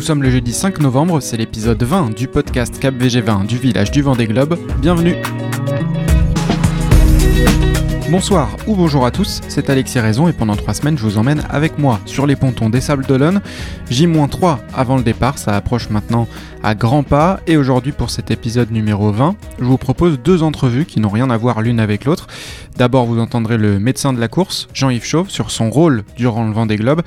Nous sommes le jeudi 5 novembre, c'est l'épisode 20 du podcast Cap VG20 du village du Vendée Globe. Bienvenue Bonsoir ou bonjour à tous, c'est Alexis Raison et pendant trois semaines je vous emmène avec moi sur les pontons des Sables d'Olonne. J-3 avant le départ, ça approche maintenant à grands pas et aujourd'hui pour cet épisode numéro 20, je vous propose deux entrevues qui n'ont rien à voir l'une avec l'autre. D'abord vous entendrez le médecin de la course, Jean-Yves Chauve, sur son rôle durant le Vendée Globe.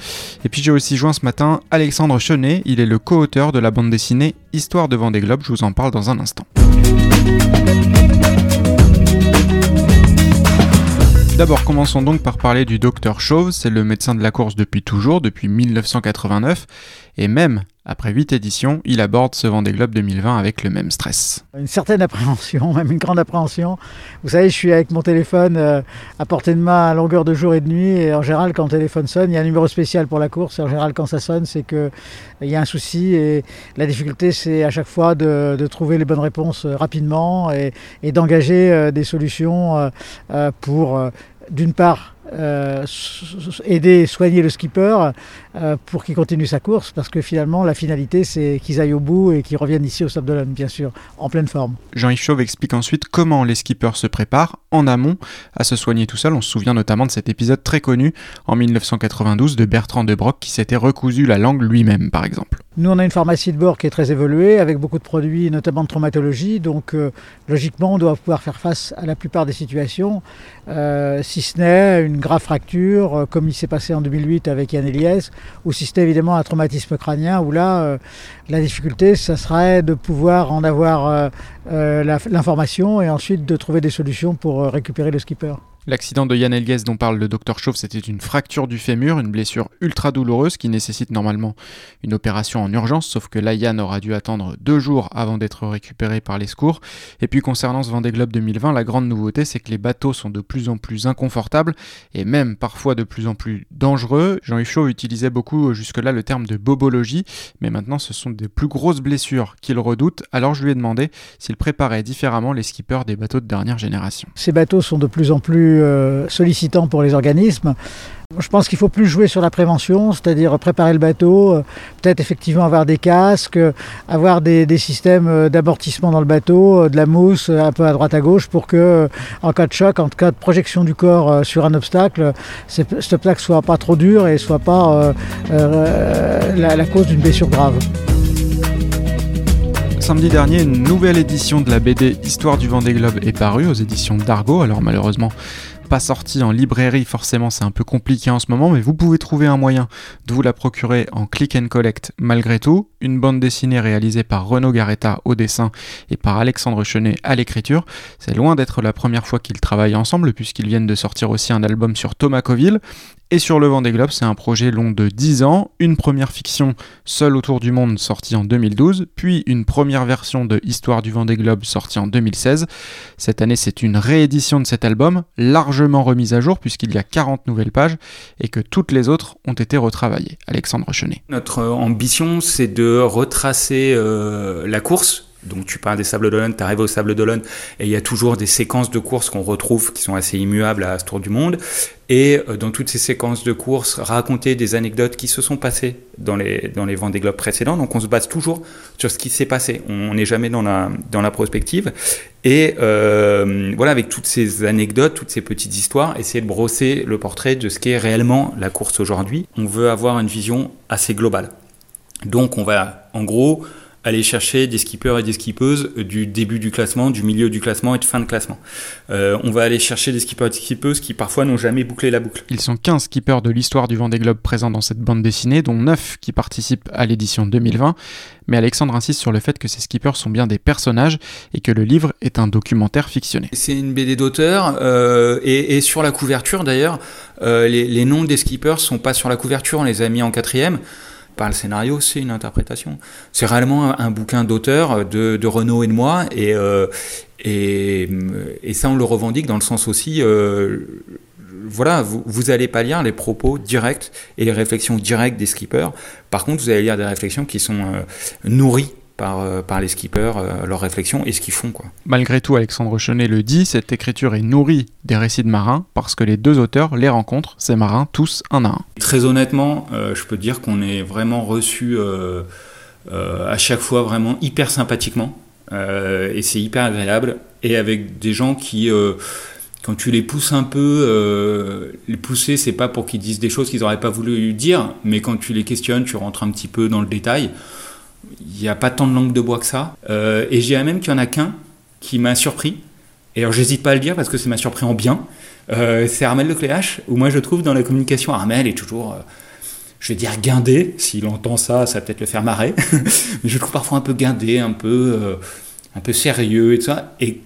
Et puis j'ai aussi joint ce matin Alexandre Chenet, il est le co-auteur de la bande dessinée Histoire de Vendée Globe, je vous en parle dans un instant. D'abord, commençons donc par parler du docteur Chauve. C'est le médecin de la course depuis toujours, depuis 1989. Et même après 8 éditions, il aborde ce Vendée Globe 2020 avec le même stress. Une certaine appréhension, même une grande appréhension. Vous savez, je suis avec mon téléphone euh, à portée de main à longueur de jour et de nuit. Et en général, quand le téléphone sonne, il y a un numéro spécial pour la course. Et en général, quand ça sonne, c'est qu'il y a un souci. Et la difficulté, c'est à chaque fois de, trouver les bonnes réponses euh, rapidement et, d'engager euh, des solutions pour, d'une part, euh, aider, soigner le skipper euh, pour qu'il continue sa course, parce que finalement la finalité c'est qu'ils aillent au bout et qu'ils reviennent ici au Sable d'Olonne, bien sûr, en pleine forme. Jean-Yves Chauve explique ensuite comment les skippers se préparent en amont à se soigner tout seul. On se souvient notamment de cet épisode très connu en 1992 de Bertrand de Broc qui s'était recousu la langue lui-même, par exemple. Nous, on a une pharmacie de bord qui est très évoluée, avec beaucoup de produits, notamment de traumatologie. Donc, euh, logiquement, on doit pouvoir faire face à la plupart des situations, si ce n'est une grave fracture, euh, comme il s'est passé en 2008 avec Yann Eliès, ou si c'était évidemment un traumatisme crânien, où là, euh, la difficulté, ça serait de pouvoir en avoir euh, l'information et ensuite de trouver des solutions pour récupérer le skipper. L'accident de Yann Elguez dont parle le docteur Chauve, c'était une fracture du fémur, une blessure ultra douloureuse qui nécessite normalement une opération en urgence, sauf que là Yann aura dû attendre deux jours avant d'être récupéré par les secours. Et puis concernant ce Vendée Globe 2020, la grande nouveauté c'est que les bateaux sont de plus en plus inconfortables et même parfois de plus en plus dangereux. Jean-Yves Chauve utilisait beaucoup euh, jusque-là le terme de bobologie, mais maintenant ce sont des plus grosses blessures qu'il redoute, alors je lui ai demandé s'il préparait différemment les skippers des bateaux de dernière génération. Ces bateaux sont de plus en plus euh, sollicitant pour les organismes. Je pense qu'il faut plus jouer sur la prévention, c'est-à-dire préparer le bateau, euh, peut-être effectivement avoir des casques, avoir des, systèmes euh, d'amortissement dans le bateau, de la mousse un peu à droite à gauche pour que, en cas de choc, en cas de projection du corps sur un obstacle, cet obstacle soit pas trop dur et soit pas la cause d'une blessure grave. Samedi dernier, une nouvelle édition de la BD Histoire du Vendée Globe est parue aux éditions d'Argo. Alors malheureusement, pas sorti en librairie, forcément c'est un peu compliqué en ce moment, mais vous pouvez trouver un moyen de vous la procurer en click and collect malgré tout. Une bande dessinée réalisée par Renaud Garetta au dessin et par Alexandre Chenet à l'écriture. C'est loin d'être la première fois qu'ils travaillent ensemble puisqu'ils viennent de sortir aussi un album sur Thomas Coville. Et sur le Vendée Globe, c'est un projet long de 10 ans, une première fiction seule autour du monde sortie en 2012, puis une première version de Histoire du Vendée Globe sortie en 2016. Cette année, c'est une réédition de cet album, largement remise à jour puisqu'il y a 40 nouvelles pages et que toutes les autres ont été retravaillées. Alexandre Chenet. Notre ambition, c'est de retracer euh, la course donc tu parles des Sables d'Olonne, tu arrives au Sable d'Olonne et il y a toujours des séquences de courses qu'on retrouve qui sont assez immuables à ce tour du monde. Et euh, dans toutes ces séquences de courses, raconter des anecdotes qui se sont passées dans les, dans les Vendée Globes précédents. Donc on se base toujours sur ce qui s'est passé. On n'est jamais dans la, dans la prospective. Et euh, voilà, avec toutes ces anecdotes, toutes ces petites histoires, essayer de brosser le portrait de ce qu'est réellement la course aujourd'hui. On veut avoir une vision assez globale. Donc on va, en gros, aller chercher des skippers et des skippeuses du début du classement, du milieu du classement et de fin de classement. Euh, on va aller chercher des skippers et des skippeuses qui parfois n'ont jamais bouclé la boucle. Ils sont 15 skippers de l'histoire du Vendée Globe présents dans cette bande dessinée, dont 9 qui participent à l'édition 2020. Mais Alexandre insiste sur le fait que ces skippers sont bien des personnages et que le livre est un documentaire fictionné. C'est une BD d'auteur euh, et, et, sur la couverture d'ailleurs, euh, les, les noms des skippers sont pas sur la couverture, on les a mis en quatrième pas le scénario, c'est une interprétation. C'est réellement un, bouquin d'auteur de, de, Renaud et de moi, et, euh, et, et, ça on le revendique dans le sens aussi, euh, voilà, vous, vous allez pas lire les propos directs et les réflexions directes des skippers. Par contre, vous allez lire des réflexions qui sont euh, nourries par, euh, par les skippers, euh, leurs réflexions et ce qu'ils font. Quoi. Malgré tout, Alexandre Chenet le dit, cette écriture est nourrie des récits de marins parce que les deux auteurs les rencontrent, ces marins, tous un à un. Très honnêtement, euh, je peux dire qu'on est vraiment reçu à chaque fois vraiment hyper sympathiquement. et c'est hyper agréable. Et avec des gens qui quand tu les pousses un peu, euh, les pousser, c'est pas pour qu'ils disent des choses qu'ils n'auraient pas voulu dire, mais quand tu les questionnes, tu rentres un petit peu dans le détail. Il n'y a pas tant de langue de bois que ça. Euh, et j'ai même qu'il y en a qu'un qui m'a surpris. Et alors, j'hésite pas à le dire parce que ça m'a surpris en bien. Euh, c'est Armel Lecléache, où moi je trouve dans la communication, Armel est toujours, je vais dire guindé. S'il entend ça, ça va peut-être le faire marrer. mais je le trouve parfois un peu guindé, un peu, un peu sérieux et tout ça. Et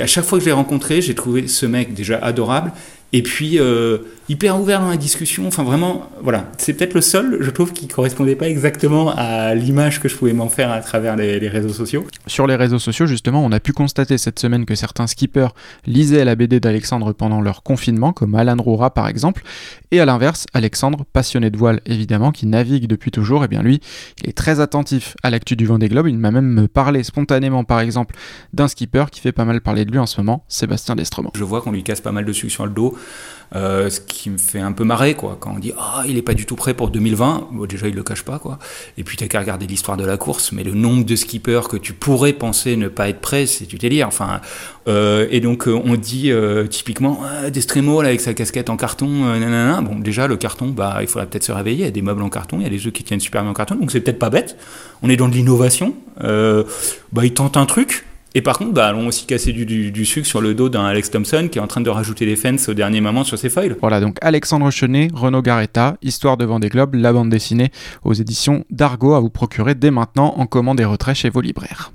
à chaque fois que je l'ai rencontré, j'ai trouvé ce mec déjà adorable et puis euh, hyper ouvert dans la discussion. Enfin, vraiment, voilà, c'est peut-être le seul, je trouve, qui correspondait pas exactement à l'image que je pouvais m'en faire à travers les, réseaux sociaux. Sur les réseaux sociaux, justement, on a pu constater cette semaine que certains skippers lisaient la BD d'Alexandre pendant leur confinement, comme Alan Roura par exemple, et à l'inverse, Alexandre, passionné de voile évidemment, qui navigue depuis toujours, et eh bien lui, il est très attentif à l'actu du Vendée Globe. Il m'a même parlé spontanément, par exemple, d'un skipper qui fait pas mal parler de lui en ce moment, Sébastien Destremont. Je vois qu'on lui casse pas mal de sucre sur le dos. Euh, ce qui me fait un peu marrer, quoi. Quand on dit ah il est pas du tout prêt pour 2020, bon, déjà il le cache pas, quoi. Et puis t'as qu'à regarder l'histoire de la course, mais le nombre de skippers que tu pourrais penser ne pas être prêt, c'est tu délire. Enfin, euh, et donc euh, on dit typiquement ah, Destremo avec sa casquette en carton, nanana. Bon déjà le carton, bah il faudrait peut-être se réveiller. Il y a des meubles en carton, il y a des jeux qui tiennent super bien en carton, donc c'est peut-être pas bête. On est dans de l'innovation. bah il tente un truc. Et par contre, bah, allons aussi casser du, sucre sur le dos d'un Alex Thompson qui est en train de rajouter des fans au dernier moment sur ses foils. Voilà, donc Alexandre Chenet, Renaud Garetta, Histoire de Vendée Globe, la bande dessinée aux éditions d'Argo à vous procurer dès maintenant en commande et retrait chez vos libraires.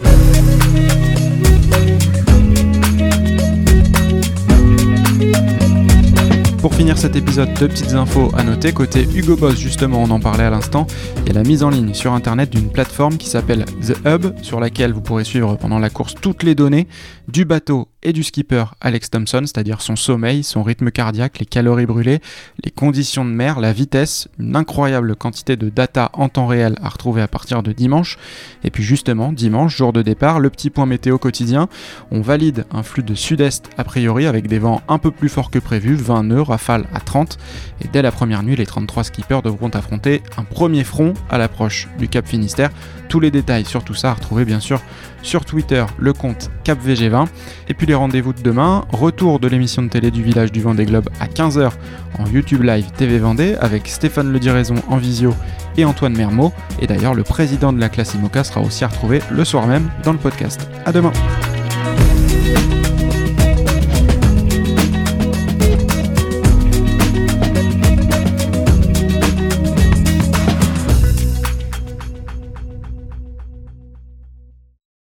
Pour finir cet épisode, deux petites infos à noter. Côté Hugo Boss, justement, on en parlait à l'instant, il y a la mise en ligne sur internet d'une plateforme qui s'appelle The Hub, sur laquelle vous pourrez suivre pendant la course toutes les données du bateau et du skipper Alex Thompson, c'est-à-dire son sommeil, son rythme cardiaque, les calories brûlées, les conditions de mer, la vitesse, une incroyable quantité de data en temps réel à retrouver à partir de dimanche. Et puis justement, dimanche, jour de départ, le petit point météo quotidien, on valide un flux de sud-est a priori avec des vents un peu plus forts que prévu, 20 nœuds, rafale à 30. Et dès la première nuit, les 33 skippers devront affronter un premier front à l'approche du Cap Finistère. Tous les détails sur tout ça à retrouver bien sûr sur Twitter le compte CapVG20. Et puis les rendez-vous de demain, retour de l'émission de télé du village du Vendée Globe à 15h en YouTube Live TV Vendée avec Stéphane Le Diraison en visio et Antoine Mermot. Et d'ailleurs, le président de la classe IMOCA sera aussi à retrouver le soir même dans le podcast. À demain!